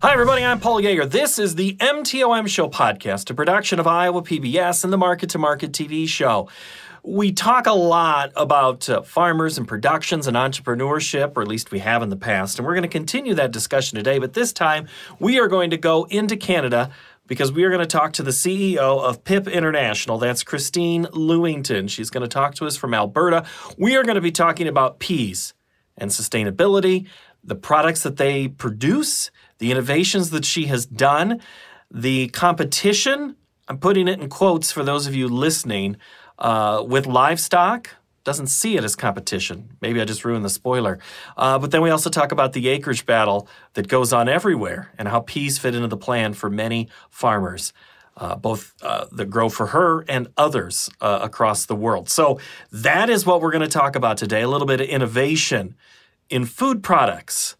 Hi, everybody. I'm Paul Yeager. This is the MTOM Show podcast, a production of Iowa PBS and the Market to Market TV show. We talk a lot about uh, farmers and productions and entrepreneurship, or at least we have in the past, and we're going to continue that discussion today. But this time, we are going to go into Canada because we are going to talk to the CEO of PIP International. That's Christine Lewington. She's going to talk to us from Alberta. We are going to be talking about peas and sustainability, the products that they produce the innovations that she has done, the competition, I'm putting it in quotes for those of you listening, uh, with livestock. Doesn't see it as competition. Maybe I just ruined the spoiler. Uh, but then we also talk about the acreage battle that goes on everywhere and how peas fit into the plan for many farmers. Uh, both uh, that grow for her and others uh, across the world. So, that is what we're going to talk about today a little bit of innovation in food products.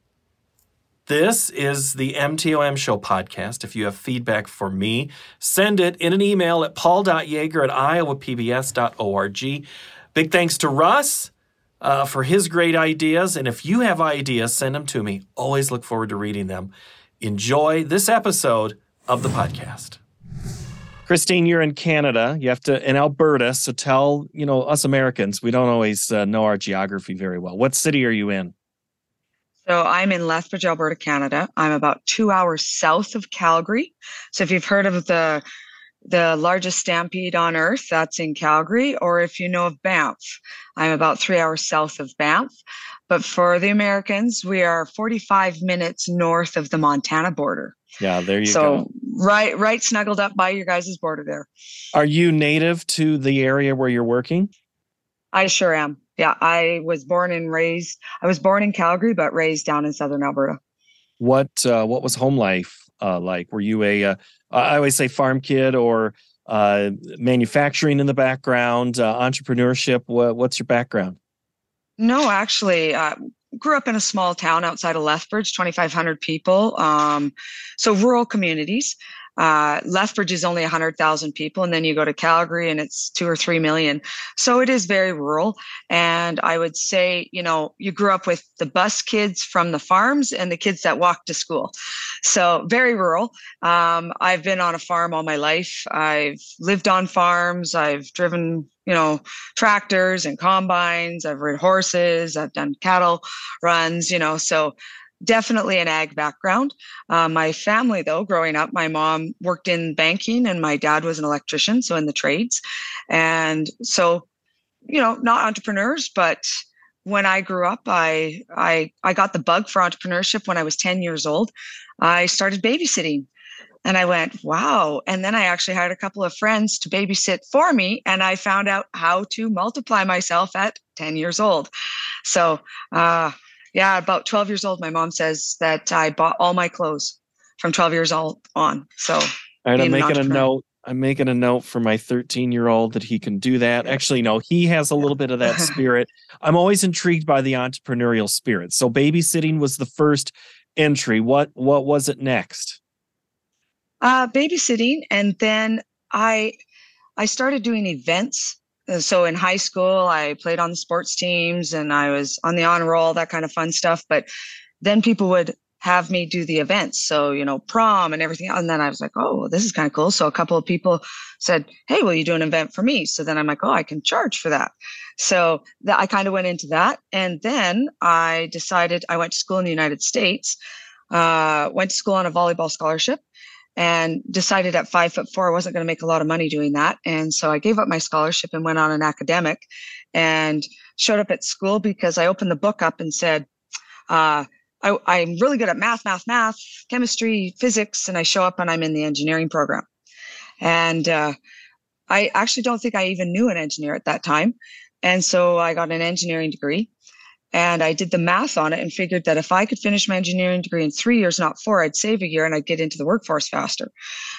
This is the MTOM Show podcast. If you have feedback for me, send it in an email at paul.yeager at iowapbs.org. Big thanks to Russ uh, for his great ideas. And if you have ideas, send them to me. Always look forward to reading them. Enjoy this episode of the podcast. Christine, you're in Canada. You have to in Alberta. So tell you know us Americans, we don't always uh, know our geography very well. What city are you in? So I'm in Lethbridge, Alberta, Canada. I'm about two hours south of Calgary. So if you've heard of the the largest stampede on earth, that's in Calgary, or if you know of Banff, I'm about three hours south of Banff. But for the Americans, we are 45 minutes north of the Montana border. Yeah, there you so, go. So right, right, snuggled up by your guys' border there. Are you native to the area where you're working? I sure am yeah, I was born and raised. I was born in Calgary, but raised down in southern Alberta. What uh, What was home life uh, like? Were you a uh, I always say farm kid or uh, manufacturing in the background, uh, entrepreneurship? What, what's your background? No, actually, uh, grew up in a small town outside of Lethbridge, 2,500 people. Um, so rural communities. Uh, Lethbridge is only 100,000 people, and then you go to Calgary and it's two or three million. So it is very rural. And I would say, you know, you grew up with the bus kids from the farms and the kids that walk to school. So very rural. Um, I've been on a farm all my life. I've lived on farms. I've driven you know, tractors and combines. I've ridden horses. I've done cattle runs, you know, so definitely an ag background. Uh, my family, though, growing up, my mom worked in banking and my dad was an electrician, so in the trades. And so, you know, not entrepreneurs, but when I grew up, I I I got the bug for entrepreneurship when I was 10 years old. I started babysitting. And I went, wow. And then I actually hired a couple of friends to babysit for me. And I found out how to multiply myself at 10 years old. So uh, yeah, about 12 years old, my mom says that I bought all my clothes from 12 years old on. So all right, I'm making a note. I'm making a note for my 13 year old that he can do that. Actually, no, he has a little bit of that spirit. I'm always intrigued by the entrepreneurial spirit. So babysitting was the first entry. What what was it next? Uh, babysitting, and then I I started doing events so in high school i played on the sports teams and i was on the honor roll that kind of fun stuff but then people would have me do the events so you know prom and everything and then i was like oh this is kind of cool. So a couple of people said hey will you do an event for me? So then i'm like oh i can charge for that. So that i kind of went into that and then i decided i went to school in the united states uh, went to school on a volleyball scholarship and decided at five foot four I wasn't going to make a lot of money doing that. And so I gave up my scholarship and went on an academic and showed up at school because I opened the book up and said, uh, I, am really good at math, math, math, chemistry, physics, and I show up and I'm in the engineering program. And uh, I actually don't think I even knew an engineer at that time. And so I got an engineering degree and I did the math on it and figured that if I could finish my engineering degree in three years, not four, I'd save a year and I'd get into the workforce faster.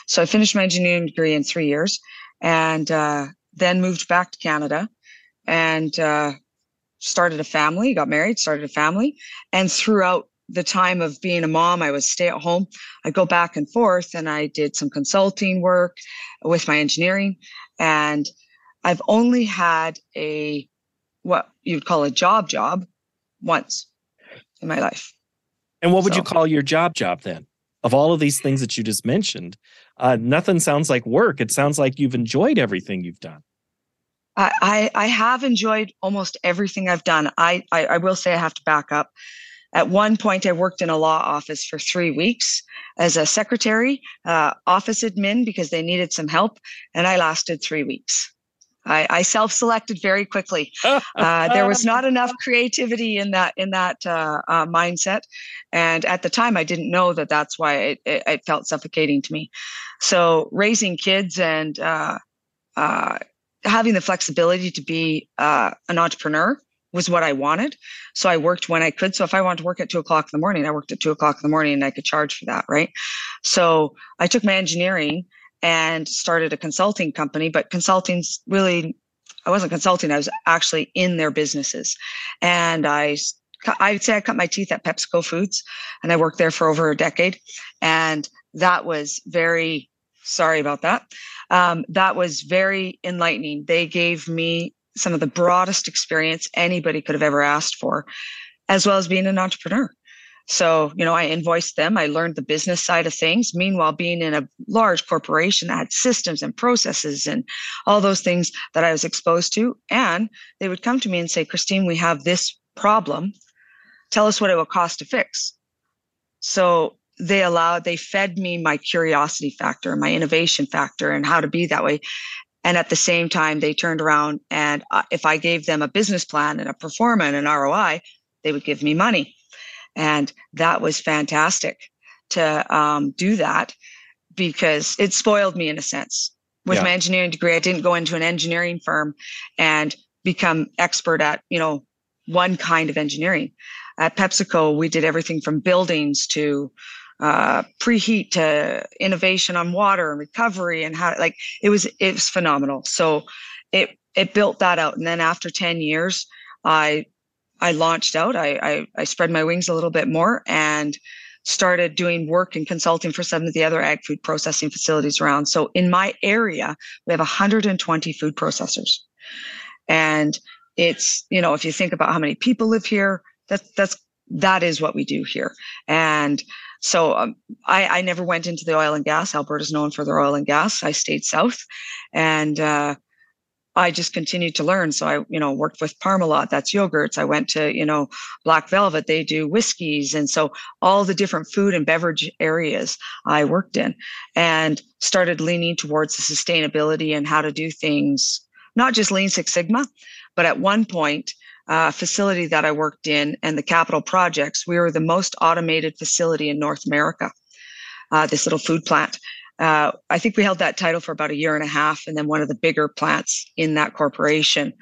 So I finished my engineering degree in three years and uh, then moved back to Canada and uh, started a family, got married, started a family. And throughout the time of being a mom, I was stay at home. I go back and forth and I did some consulting work with my engineering. And I've only had a what you'd call a job job once in my life. And what would so, you call your job job then? of all of these things that you just mentioned, uh, nothing sounds like work. It sounds like you've enjoyed everything you've done. I, I I have enjoyed almost everything I've done. I, I, I will say I have to back up. At one point, I worked in a law office for three weeks as a secretary, uh, office admin, because they needed some help, and I lasted three weeks. I, I self-selected very quickly. Uh, there was not enough creativity in that in that uh, uh, mindset, and at the time, I didn't know that that's why it, it, it felt suffocating to me. So raising kids and uh, uh, having the flexibility to be uh, an entrepreneur was what I wanted. So I worked when I could. So if I wanted to work at two o'clock in the morning, I worked at two o'clock in the morning and I could charge for that. Right. So I took my engineering and started a consulting company, but consulting's really, I wasn't consulting. I was actually in their businesses and I, I'd say I cut my teeth at PepsiCo Foods and I worked there for over a decade. And that was very, sorry about that. Um, that was very enlightening. They gave me some of the broadest experience anybody could have ever asked for, as well as being an entrepreneur. So, you know, I invoiced them. I learned the business side of things. Meanwhile, being in a large corporation that had systems and processes and all those things that I was exposed to. And they would come to me and say, Christine, we have this problem. Tell us what it will cost to fix. So they allowed, they fed me my curiosity factor, my innovation factor, and how to be that way. And at the same time, they turned around and uh, if I gave them a business plan and a pro forma and an ROI, they would give me money. And that was fantastic to um, do that because it spoiled me in a sense. With yeah. my engineering degree, I didn't go into an engineering firm and become expert at, you know, one kind of engineering. At PepsiCo, we did everything from buildings to uh, preheat to innovation on water and recovery and how like it was it was phenomenal. So it it built that out, and then after ten years, I I launched out. I, I, I spread my wings a little bit more and started doing work and consulting for some of the other ag food processing facilities around. So in my area, we have 120 food processors. And it's, you know, if you think about how many people live here, that's that's that is what we do here. And so um, I, I never went into the oil and gas. Alberta's known for their oil and gas. I stayed south, and uh, I just continued to learn. So I, you know, worked with Parmalat, that's yogurts. I went to, you know, Black Velvet, they do whiskeys. And so all the different food and beverage areas I worked in and started leaning towards the sustainability and how to do things, not just Lean Six Sigma, but at one point, uh, facility that I worked in and the capital projects, we were the most automated facility in North America. Uh, this little food plant. Uh, I think we held that title for about a year and a half, and then one of the bigger plants in that corporation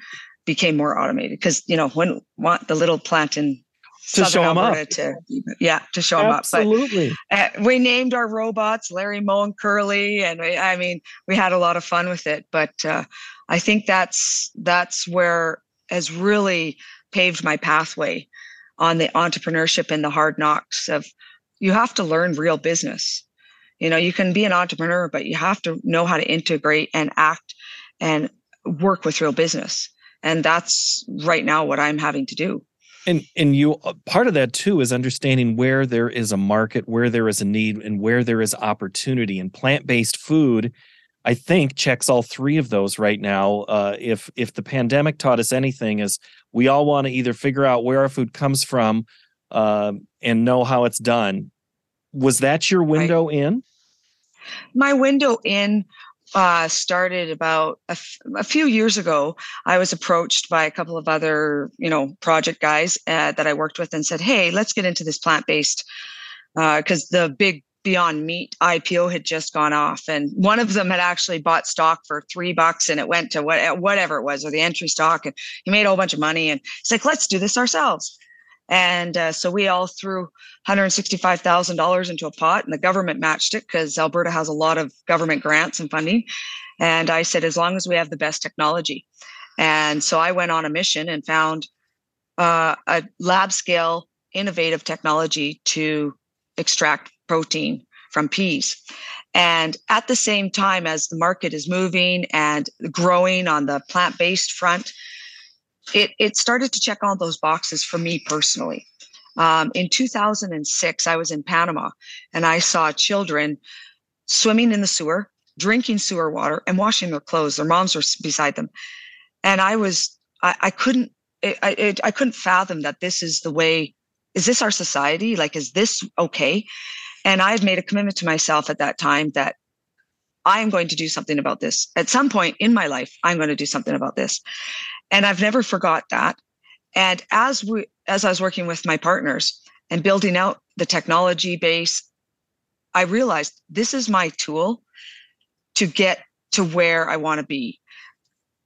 became more automated because you know when want the little plant in to Southern show Alberta up. To, yeah, to show Absolutely. them up. Absolutely. Uh, we named our robots Larry, Moe, and Curly, and we, I mean, we had a lot of fun with it. But uh, I think that's that's where has really paved my pathway on the entrepreneurship and the hard knocks of you have to learn real business you know, you can be an entrepreneur, but you have to know how to integrate and act and work with real business. And that's right now what I'm having to do. And and you uh, part of that too is understanding where there is a market, where there is a need, and where there is opportunity. And plant-based food, I think, checks all three of those right now. Uh, if if the pandemic taught us anything, is we all want to either figure out where our food comes from uh, and know how it's done, was that your window right. in? My window in uh, started about a, f- a few years ago. I was approached by a couple of other, you know, project guys uh, that I worked with and said, "Hey, let's get into this plant-based," because uh, the big Beyond Meat IPO had just gone off, and one of them had actually bought stock for three bucks, and it went to what, whatever it was, or the entry stock, and he made a whole bunch of money. And he's like, "Let's do this ourselves." And uh, so we all threw $165,000 into a pot, and the government matched it because Alberta has a lot of government grants and funding. And I said, as long as we have the best technology. And so I went on a mission and found uh, a lab scale innovative technology to extract protein from peas. And at the same time as the market is moving and growing on the plant based front, it it started to check all those boxes for me personally. Um, in 2006, I was in Panama and I saw children swimming in the sewer, drinking sewer water, and washing their clothes. Their moms were beside them, and I was I, I couldn't it, I, it, I couldn't fathom that this is the way. Is this our society? Like, is this okay? And I had made a commitment to myself at that time that I am going to do something about this. At some point in my life, I'm going to do something about this. And I've never forgot that. And as we as I was working with my partners and building out the technology base, I realized this is my tool to get to where I want to be.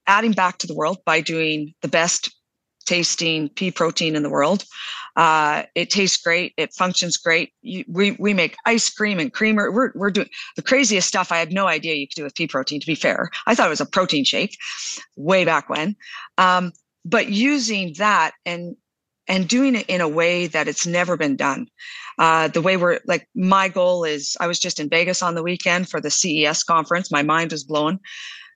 Adding back to the world by doing the best tasting pea protein in the world. Uh, it tastes great. It functions great. You, we we make ice cream and creamer. We're we're doing the craziest stuff. I had no idea you could do with pea protein. To be fair, I thought it was a protein shake, way back when. Um, but using that and and doing it in a way that it's never been done. Uh, the way we're like, my goal is I was just in Vegas on the weekend for the CES conference. My mind was blown.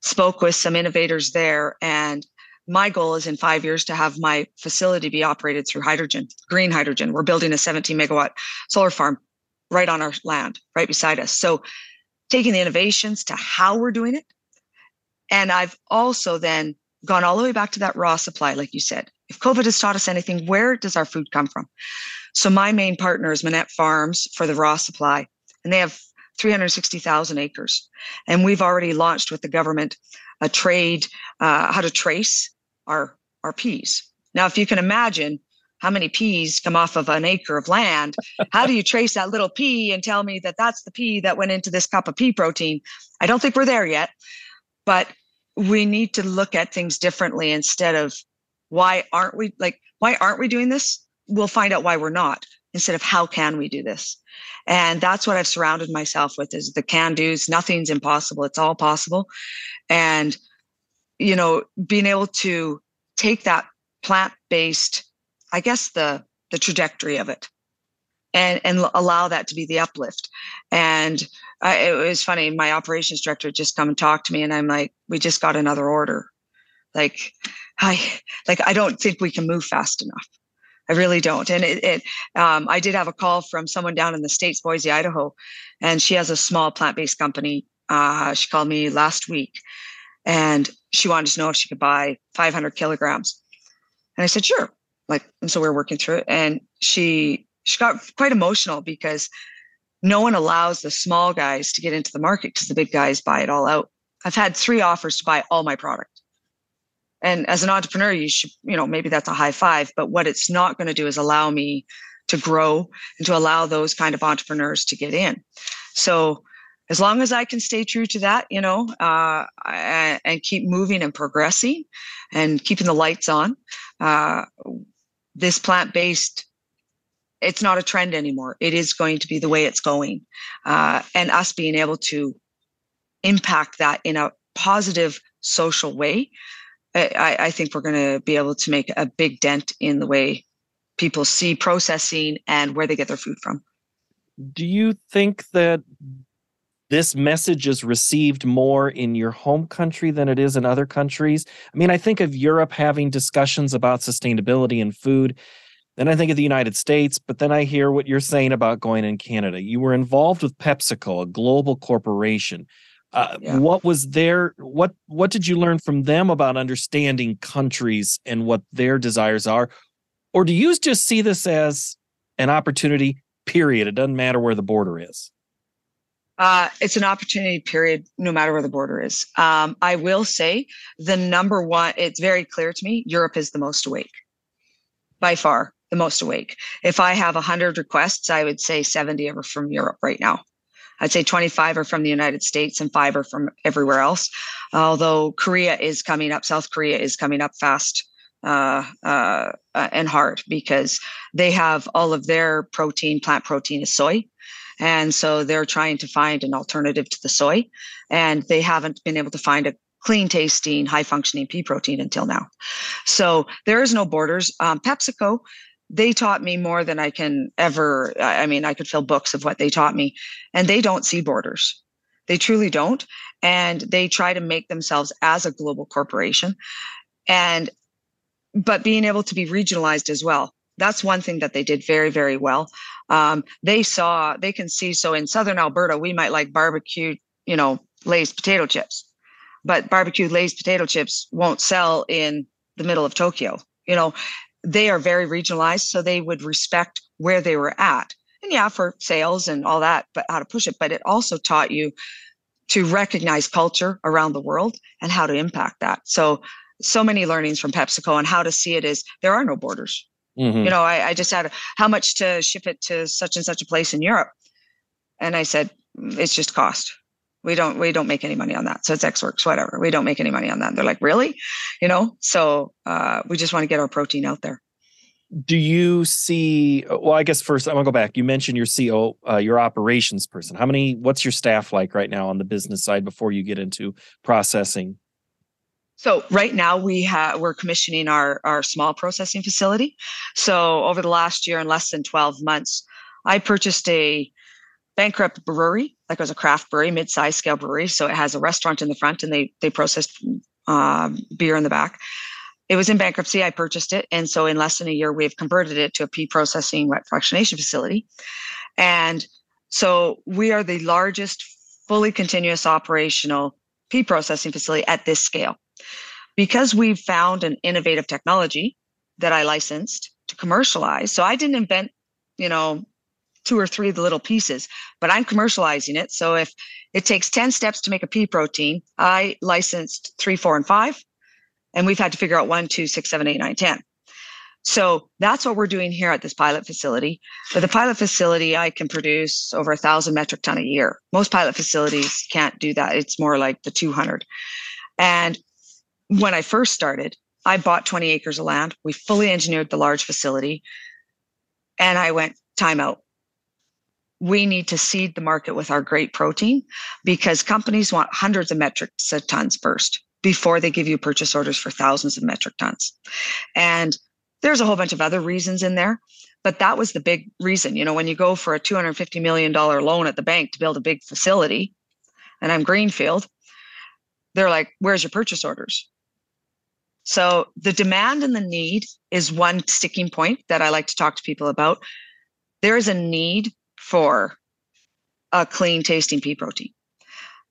Spoke with some innovators there, and my goal is in five years to have my facility be operated through hydrogen, green hydrogen. We're building a 17 megawatt solar farm right on our land, right beside us. So taking the innovations to how we're doing it. And I've also then gone all the way back to that raw supply, like you said. If COVID has taught us anything, where does our food come from? So my main partner is Monette Farms for the raw supply, and they have 360,000 acres. And we've already launched with the government a trade, uh, how to trace our, our peas. Now, if you can imagine how many peas come off of an acre of land, how do you trace that little pea and tell me that that's the pea that went into this cup of pea protein? I don't think we're there yet, but we need to look at things differently instead of why aren't we like why aren't we doing this? We'll find out why we're not instead of how can we do this. And that's what I've surrounded myself with is the can do's. Nothing's impossible. It's all possible. And you know, being able to take that plant-based, I guess the the trajectory of it, and and allow that to be the uplift. And it was funny. My operations director just come and talk to me, and I'm like, "We just got another order. Like, I like I don't think we can move fast enough. I really don't. And it, it um, I did have a call from someone down in the states, Boise, Idaho, and she has a small plant-based company. Uh, she called me last week, and she wanted to know if she could buy 500 kilograms. And I said, sure. Like, and so we are working through it. And she she got quite emotional because no one allows the small guys to get into the market because the big guys buy it all out. I've had three offers to buy all my product. And as an entrepreneur, you should, you know, maybe that's a high five, but what it's not going to do is allow me to grow and to allow those kind of entrepreneurs to get in. So as long as I can stay true to that, you know, uh, and keep moving and progressing and keeping the lights on, uh, this plant based, it's not a trend anymore. It is going to be the way it's going. Uh, and us being able to impact that in a positive social way, I, I think we're going to be able to make a big dent in the way people see processing and where they get their food from. Do you think that this message is received more in your home country than it is in other countries. I mean, I think of Europe having discussions about sustainability and food. Then I think of the United States, but then I hear what you're saying about going in Canada. You were involved with PepsiCo, a global corporation. Uh, yeah. What was there? What what did you learn from them about understanding countries and what their desires are, or do you just see this as an opportunity? Period. It doesn't matter where the border is. Uh, it's an opportunity period, no matter where the border is. Um, I will say the number one, it's very clear to me, Europe is the most awake by far, the most awake. If I have 100 requests, I would say 70 are from Europe right now. I'd say 25 are from the United States and five are from everywhere else. Although Korea is coming up, South Korea is coming up fast uh, uh, and hard because they have all of their protein, plant protein is soy. And so they're trying to find an alternative to the soy, and they haven't been able to find a clean tasting, high functioning pea protein until now. So there is no borders. Um, PepsiCo, they taught me more than I can ever. I mean, I could fill books of what they taught me, and they don't see borders. They truly don't. And they try to make themselves as a global corporation. And, but being able to be regionalized as well that's one thing that they did very, very well. Um, they saw, they can see. So in southern Alberta, we might like barbecue, you know, Lay's potato chips, but barbecue Lay's potato chips won't sell in the middle of Tokyo. You know, they are very regionalized, so they would respect where they were at. And yeah, for sales and all that, but how to push it. But it also taught you to recognize culture around the world and how to impact that. So, so many learnings from PepsiCo and how to see it is there are no borders. Mm-hmm. You know, I, I just had how much to ship it to such and such a place in Europe. And I said, mm, it's just cost. We don't we don't make any money on that. So it's Ex Works, whatever. We don't make any money on that. They're like, really? You know, so uh, we just want to get our protein out there do you see well i guess first i'm gonna go back you mentioned your co uh, your operations person how many what's your staff like right now on the business side before you get into processing so right now we have we're commissioning our our small processing facility so over the last year in less than 12 months i purchased a bankrupt brewery like it was a craft brewery mid-sized scale brewery so it has a restaurant in the front and they they process um, beer in the back it was in bankruptcy. I purchased it. And so in less than a year, we've converted it to a pea processing wet fractionation facility. And so we are the largest fully continuous operational pea processing facility at this scale. Because we've found an innovative technology that I licensed to commercialize. So I didn't invent, you know, two or three of the little pieces, but I'm commercializing it. So if it takes 10 steps to make a pea protein, I licensed three, four, and five. And we've had to figure out one, two, six, seven, eight, nine, 10. So that's what we're doing here at this pilot facility. But the pilot facility, I can produce over a thousand metric ton a year. Most pilot facilities can't do that. It's more like the 200. And when I first started, I bought 20 acres of land. We fully engineered the large facility. And I went, time out. We need to seed the market with our great protein because companies want hundreds of metric tons first before they give you purchase orders for thousands of metric tons. And there's a whole bunch of other reasons in there, but that was the big reason. You know, when you go for a $250 million loan at the bank to build a big facility, and I'm Greenfield, they're like, where's your purchase orders? So the demand and the need is one sticking point that I like to talk to people about. There is a need for a clean tasting pea protein.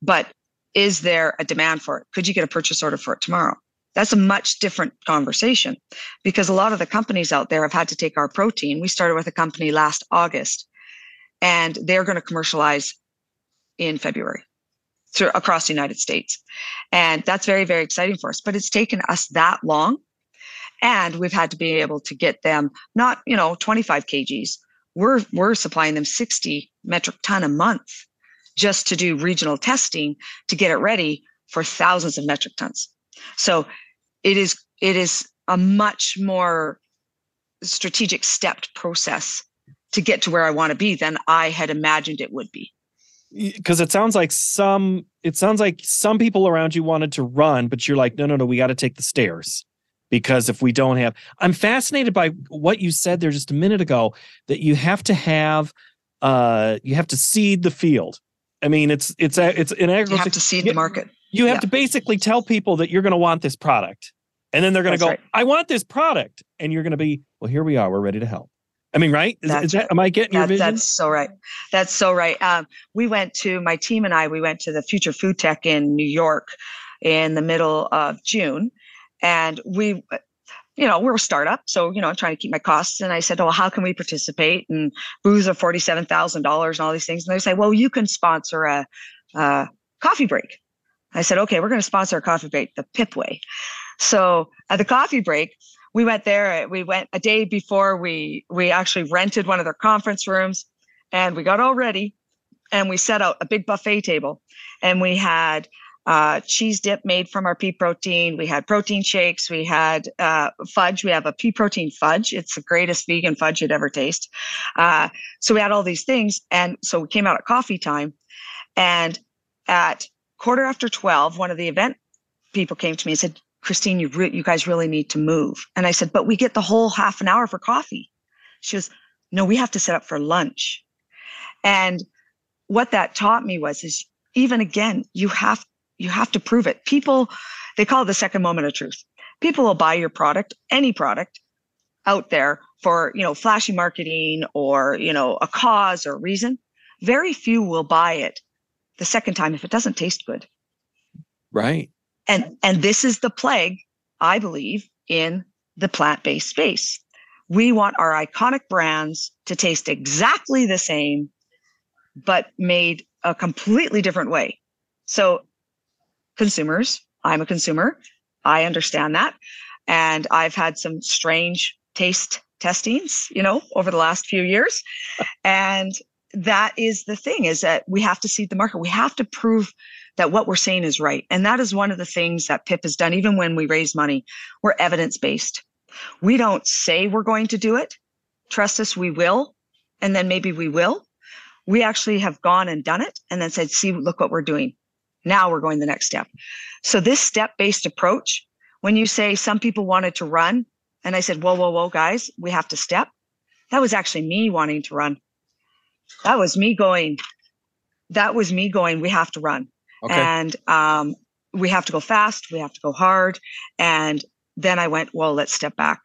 But is there a demand for it? Could you get a purchase order for it tomorrow? That's a much different conversation because a lot of the companies out there have had to take our protein. We started with a company last August and they're going to commercialize in February across the United States. And that's very, very exciting for us. But it's taken us that long. And we've had to be able to get them not, you know, 25 kgs. We're we're supplying them 60 metric ton a month just to do regional testing to get it ready for thousands of metric tons. So it is it is a much more strategic stepped process to get to where I want to be than I had imagined it would be. Because it sounds like some it sounds like some people around you wanted to run, but you're like, no, no, no, we got to take the stairs. Because if we don't have, I'm fascinated by what you said there just a minute ago that you have to have, uh, you have to seed the field I mean, it's it's it's an agriculture. You have to seed the market. You have yeah. to basically tell people that you're going to want this product, and then they're going to go, right. "I want this product," and you're going to be, "Well, here we are. We're ready to help." I mean, right? Is, is that, am I getting that, your vision? That's so right. That's so right. Um, we went to my team and I. We went to the Future Food Tech in New York in the middle of June, and we you know, we're a startup. So, you know, I'm trying to keep my costs. And I said, Oh, how can we participate? And booze are $47,000 and all these things. And they say, Well, you can sponsor a, a coffee break. I said, Okay, we're going to sponsor a coffee break the PIP way. So at the coffee break, we went there. We went a day before we we actually rented one of their conference rooms and we got all ready and we set out a big buffet table and we had uh, cheese dip made from our pea protein. We had protein shakes. We had uh, fudge. We have a pea protein fudge. It's the greatest vegan fudge you'd ever taste. Uh, so we had all these things. And so we came out at coffee time. And at quarter after 12, one of the event people came to me and said, Christine, you, re- you guys really need to move. And I said, but we get the whole half an hour for coffee. She goes, no, we have to set up for lunch. And what that taught me was, is even again, you have you have to prove it. People, they call it the second moment of truth. People will buy your product, any product out there for you know flashy marketing or you know a cause or reason very few will buy it the second time if it doesn't taste good right and and this is the plague i believe in the plant-based space we want our iconic brands to taste exactly the same but made a completely different way so consumers i'm a consumer i understand that and i've had some strange taste testings, you know, over the last few years. And that is the thing is that we have to see the market. We have to prove that what we're saying is right. And that is one of the things that PIP has done, even when we raise money, we're evidence based. We don't say we're going to do it. Trust us, we will. And then maybe we will. We actually have gone and done it and then said, see, look what we're doing. Now we're going the next step. So this step based approach, when you say some people wanted to run, and I said, whoa, whoa, whoa, guys, we have to step. That was actually me wanting to run. That was me going, that was me going, we have to run. Okay. And um, we have to go fast, we have to go hard. And then I went, well, let's step back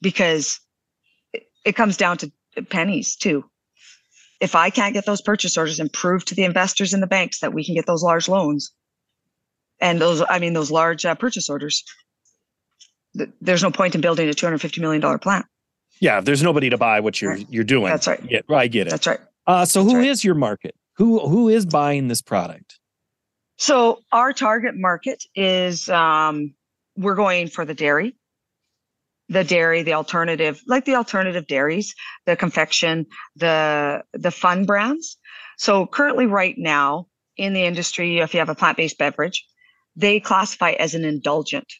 because it, it comes down to pennies too. If I can't get those purchase orders and prove to the investors in the banks that we can get those large loans and those, I mean, those large uh, purchase orders, there's no point in building a 250 million dollar plant. Yeah, there's nobody to buy what you're right. you're doing. That's right. Yeah, I get it. That's right. Uh, so That's who right. is your market? Who who is buying this product? So our target market is um, we're going for the dairy, the dairy, the alternative, like the alternative dairies, the confection, the the fun brands. So currently, right now in the industry, if you have a plant based beverage, they classify as an indulgent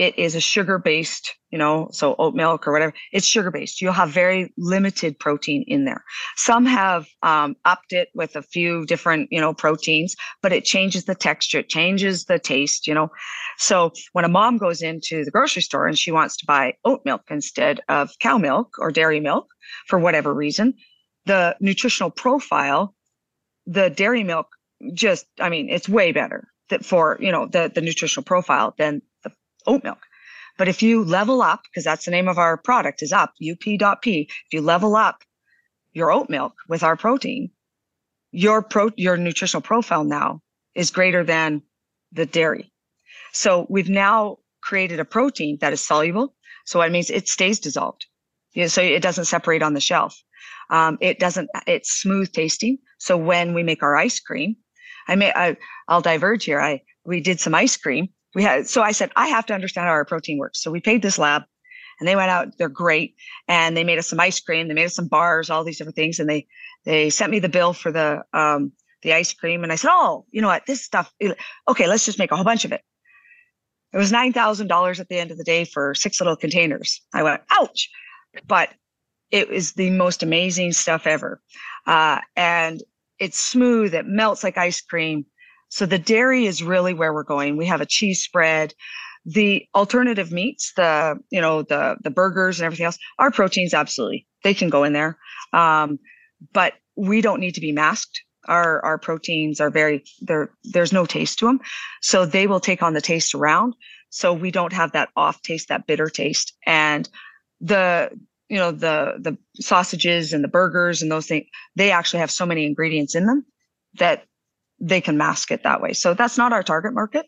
it is a sugar based, you know, so oat milk or whatever, it's sugar based. You'll have very limited protein in there. Some have um, upped it with a few different, you know, proteins, but it changes the texture, it changes the taste, you know. So when a mom goes into the grocery store and she wants to buy oat milk instead of cow milk or dairy milk for whatever reason, the nutritional profile, the dairy milk just, I mean, it's way better for, you know, the, the nutritional profile than oat milk. But if you level up, because that's the name of our product is up, up.p, if you level up your oat milk with our protein, your pro your nutritional profile now is greater than the dairy. So we've now created a protein that is soluble. So it means it stays dissolved. Yeah, so it doesn't separate on the shelf. Um, it doesn't, it's smooth tasting. So when we make our ice cream, I may, I, I'll diverge here. I, we did some ice cream we had so i said i have to understand how our protein works. So we paid this lab and they went out they're great and they made us some ice cream they made us some bars all these different things and they they sent me the bill for the um the ice cream and i said oh you know what? This stuff okay let's just make a whole bunch of it. It was $9000 at the end of the day for six little containers. I went ouch! But it was the most amazing stuff ever. Uh, and it's smooth it melts like ice cream so the dairy is really where we're going. We have a cheese spread. The alternative meats, the you know the the burgers and everything else, our proteins absolutely they can go in there, um, but we don't need to be masked. Our our proteins are very there. There's no taste to them, so they will take on the taste around. So we don't have that off taste, that bitter taste, and the you know the the sausages and the burgers and those things they actually have so many ingredients in them that they can mask it that way. So that's not our target market.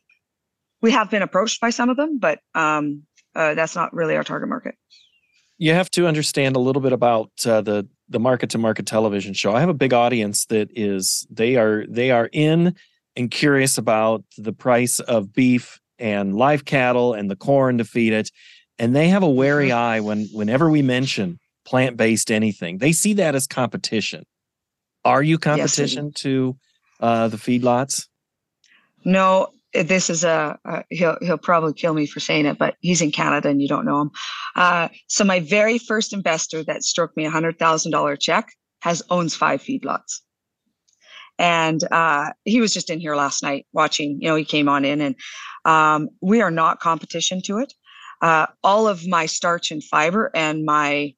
We have been approached by some of them, but um, uh, that's not really our target market. You have to understand a little bit about uh, the the market to market television show. I have a big audience that is they are they are in and curious about the price of beef and live cattle and the corn to feed it, and they have a wary mm-hmm. eye when whenever we mention plant based anything. They see that as competition. Are you competition yes, to uh, the feedlots? No, this is a, he'll he'll probably kill me for saying it, but he's in Canada and you don't know him. Uh, so my very first investor that struck me a hundred thousand dollar check has owns five feedlots, and uh, he was just in here last night watching. You know, he came on in, and um, we are not competition to it. Uh, all of my starch and fiber and my,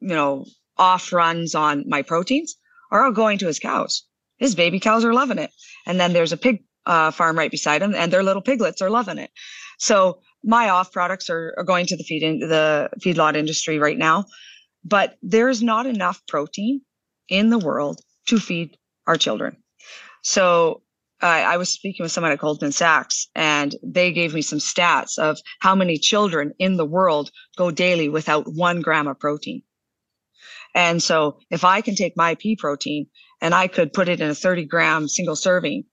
you know, off runs on my proteins are all going to his cows his baby cows are loving it. And then there's a pig uh, farm right beside him, and their little piglets are loving it. So my off products are, are going to the feed in the feedlot industry right now, but there's not enough protein in the world to feed our children. So I was speaking with someone at Goldman Sachs, and they gave me some stats of how many children in the world go daily without one gram of protein. And so, if I can take my pea protein and I could put it in a 30 gram single serving,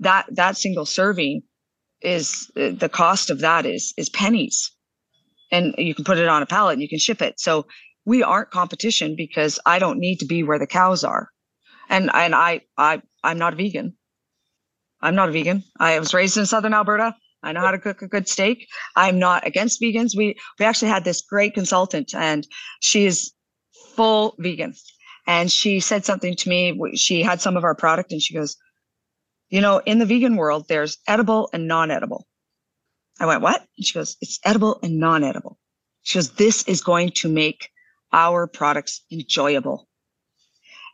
that that single serving is the cost of that is is pennies, and you can put it on a pallet and you can ship it. So we aren't competition because I don't need to be where the cows are, and and I I I'm not a vegan. I'm not a vegan. I was raised in Southern Alberta. I know how to cook a good steak. I'm not against vegans. We we actually had this great consultant, and she is full vegan. And she said something to me. She had some of our product, and she goes, "You know, in the vegan world, there's edible and non-edible." I went, "What?" And she goes, "It's edible and non-edible." She goes, "This is going to make our products enjoyable."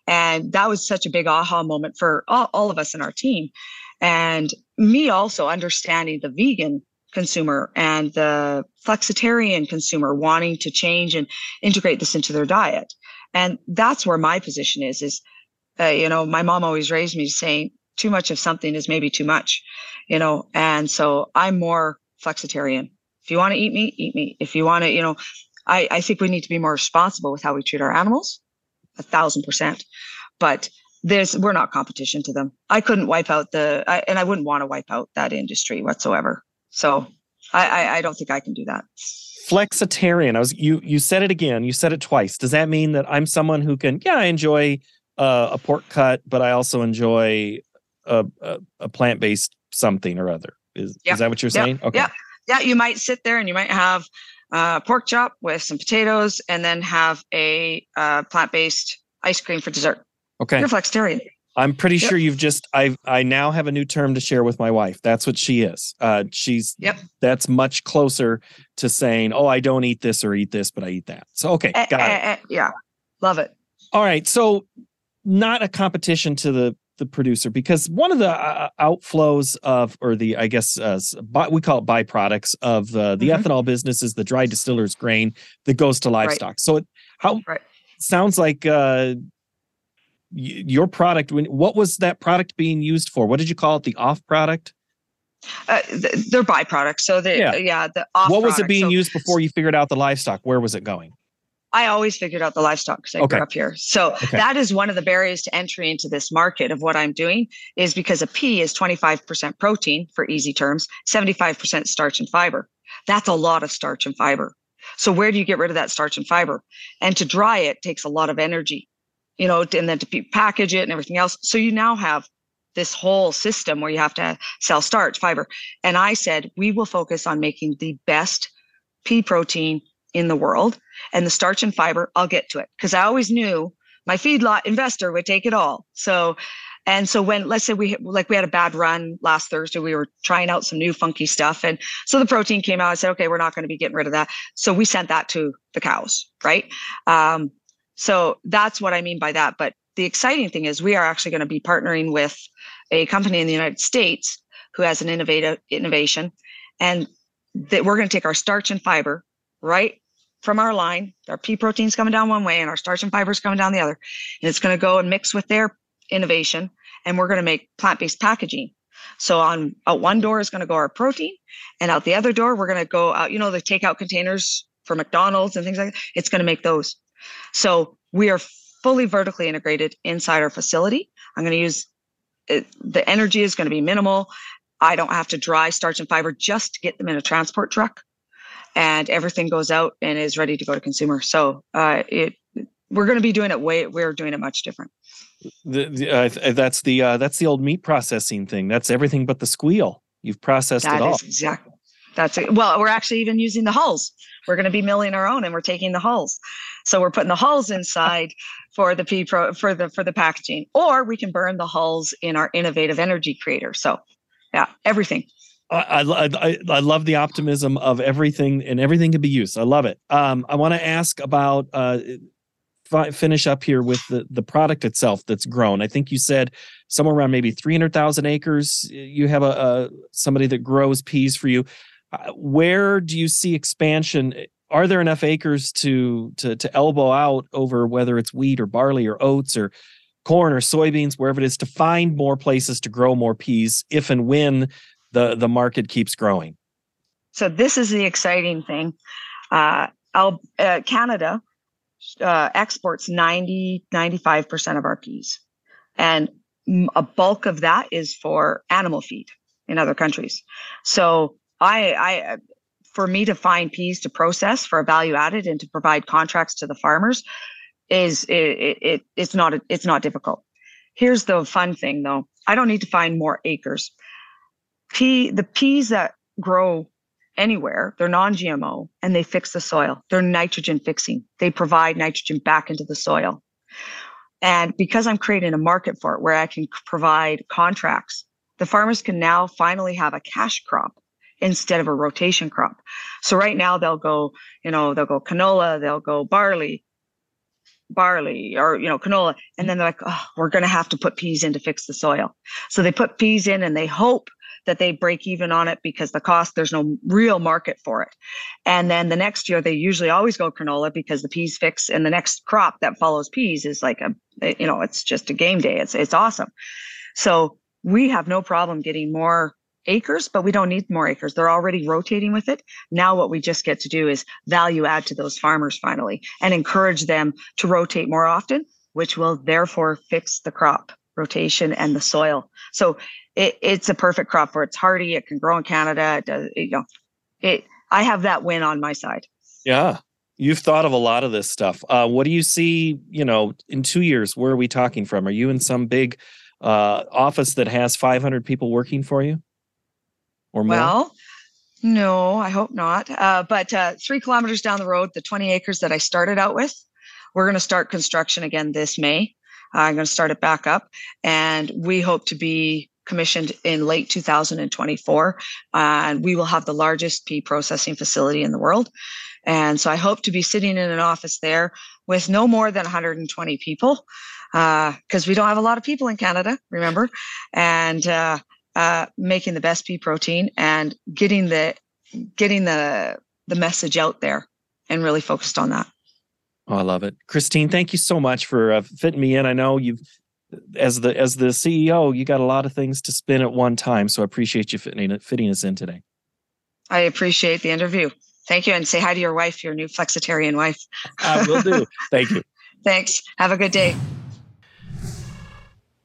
And that was such a big aha moment for all, all of us in our team and me also understanding the vegan consumer and the flexitarian consumer wanting to change and integrate this into their diet and that's where my position is is uh, you know my mom always raised me saying too much of something is maybe too much you know and so i'm more flexitarian if you want to eat meat eat meat if you want to you know I, I think we need to be more responsible with how we treat our animals a thousand percent but there's we're not competition to them. I couldn't wipe out the I, and I wouldn't want to wipe out that industry whatsoever. So I, I, I don't think I can do that. Flexitarian. I was you you said it again. You said it twice. Does that mean that I'm someone who can yeah I enjoy uh, a pork cut, but I also enjoy a, a, a plant based something or other? Is yep. is that what you're saying? Yep. Okay. Yeah. Yeah. You might sit there and you might have uh, pork chop with some potatoes, and then have a uh, plant based ice cream for dessert. Okay. You're flexitarian. I'm pretty yep. sure you've just I I now have a new term to share with my wife. That's what she is. Uh she's yep. that's much closer to saying, "Oh, I don't eat this or eat this, but I eat that." So okay, got uh, it. Uh, yeah. Love it. All right. So not a competition to the the producer because one of the uh, outflows of or the I guess uh, by, we call it byproducts of uh, the mm-hmm. ethanol business is the dry distillers grain that goes to livestock. Right. So it, how right. sounds like uh your product when what was that product being used for what did you call it the off product uh, they're byproducts so they yeah, yeah the off what was it being so, used before you figured out the livestock where was it going I always figured out the livestock because I okay. grew up here. So okay. that is one of the barriers to entry into this market of what I'm doing is because a pea is 25% protein for easy terms, 75% starch and fiber. That's a lot of starch and fiber. So where do you get rid of that starch and fiber? And to dry it takes a lot of energy you know, and then to package it and everything else. So you now have this whole system where you have to sell starch, fiber. And I said, we will focus on making the best pea protein in the world. And the starch and fiber, I'll get to it because I always knew my feedlot investor would take it all. So, and so when, let's say we, like we had a bad run last Thursday, we were trying out some new funky stuff. And so the protein came out. I said, okay, we're not going to be getting rid of that. So we sent that to the cows, right? Um, so that's what I mean by that. But the exciting thing is we are actually going to be partnering with a company in the United States who has an innovative innovation and that we're going to take our starch and fiber right from our line. Our pea protein's coming down one way and our starch and fiber is coming down the other. And it's going to go and mix with their innovation and we're going to make plant-based packaging. So on out one door is going to go our protein and out the other door, we're going to go out, you know, the takeout containers for McDonald's and things like that. It's going to make those. So we are fully vertically integrated inside our facility. I'm going to use it, the energy is going to be minimal. I don't have to dry starch and fiber just to get them in a transport truck, and everything goes out and is ready to go to consumer. So uh, it we're going to be doing it way we're doing it much different. The, the, uh, that's the uh, that's the old meat processing thing. That's everything but the squeal. You've processed that it all. exactly. That's it. Well, we're actually even using the hulls. We're going to be milling our own, and we're taking the hulls. So we're putting the hulls inside for the P pro for the for the packaging, or we can burn the hulls in our innovative energy creator. So, yeah, everything. I, I, I love the optimism of everything and everything can be used. I love it. Um, I want to ask about uh, fi- finish up here with the the product itself that's grown. I think you said somewhere around maybe three hundred thousand acres. You have a, a somebody that grows peas for you where do you see expansion? Are there enough acres to to to elbow out over whether it's wheat or barley or oats or corn or soybeans, wherever it is, to find more places to grow more peas if and when the the market keeps growing? So this is the exciting thing. Uh, uh, Canada uh, exports 90 95% of our peas and a bulk of that is for animal feed in other countries so i i uh, for me to find peas to process for a value added and to provide contracts to the farmers is it, it it's not it's not difficult here's the fun thing though i don't need to find more acres pea the peas that grow anywhere. They're non GMO and they fix the soil. They're nitrogen fixing. They provide nitrogen back into the soil. And because I'm creating a market for it where I can provide contracts, the farmers can now finally have a cash crop instead of a rotation crop. So right now they'll go, you know, they'll go canola, they'll go barley, barley or you know canola and then they're like oh we're going to have to put peas in to fix the soil. So they put peas in and they hope that they break even on it because the cost there's no real market for it. And then the next year they usually always go canola because the peas fix and the next crop that follows peas is like a you know it's just a game day. It's it's awesome. So we have no problem getting more acres but we don't need more acres they're already rotating with it now what we just get to do is value add to those farmers finally and encourage them to rotate more often which will therefore fix the crop rotation and the soil so it, it's a perfect crop for it's hardy. It can grow in Canada. It does, it, you know, it. I have that win on my side. Yeah, you've thought of a lot of this stuff. Uh, what do you see? You know, in two years, where are we talking from? Are you in some big uh, office that has 500 people working for you, or more? Well, no, I hope not. Uh, but uh, three kilometers down the road, the 20 acres that I started out with, we're going to start construction again this May. I'm going to start it back up, and we hope to be commissioned in late 2024. And we will have the largest pea processing facility in the world. And so I hope to be sitting in an office there with no more than 120 people, because uh, we don't have a lot of people in Canada, remember, and uh, uh, making the best pea protein and getting the getting the the message out there and really focused on that. Oh, I love it, Christine. Thank you so much for uh, fitting me in. I know you've as the as the CEO, you got a lot of things to spin at one time. So I appreciate you fitting fitting us in today. I appreciate the interview. Thank you, and say hi to your wife, your new flexitarian wife. I will do. Thank you. Thanks. Have a good day.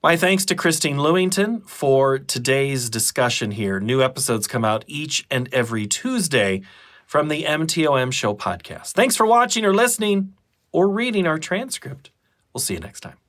My thanks to Christine Lewington for today's discussion here. New episodes come out each and every Tuesday from the MTOM Show podcast. Thanks for watching or listening or reading our transcript. We'll see you next time.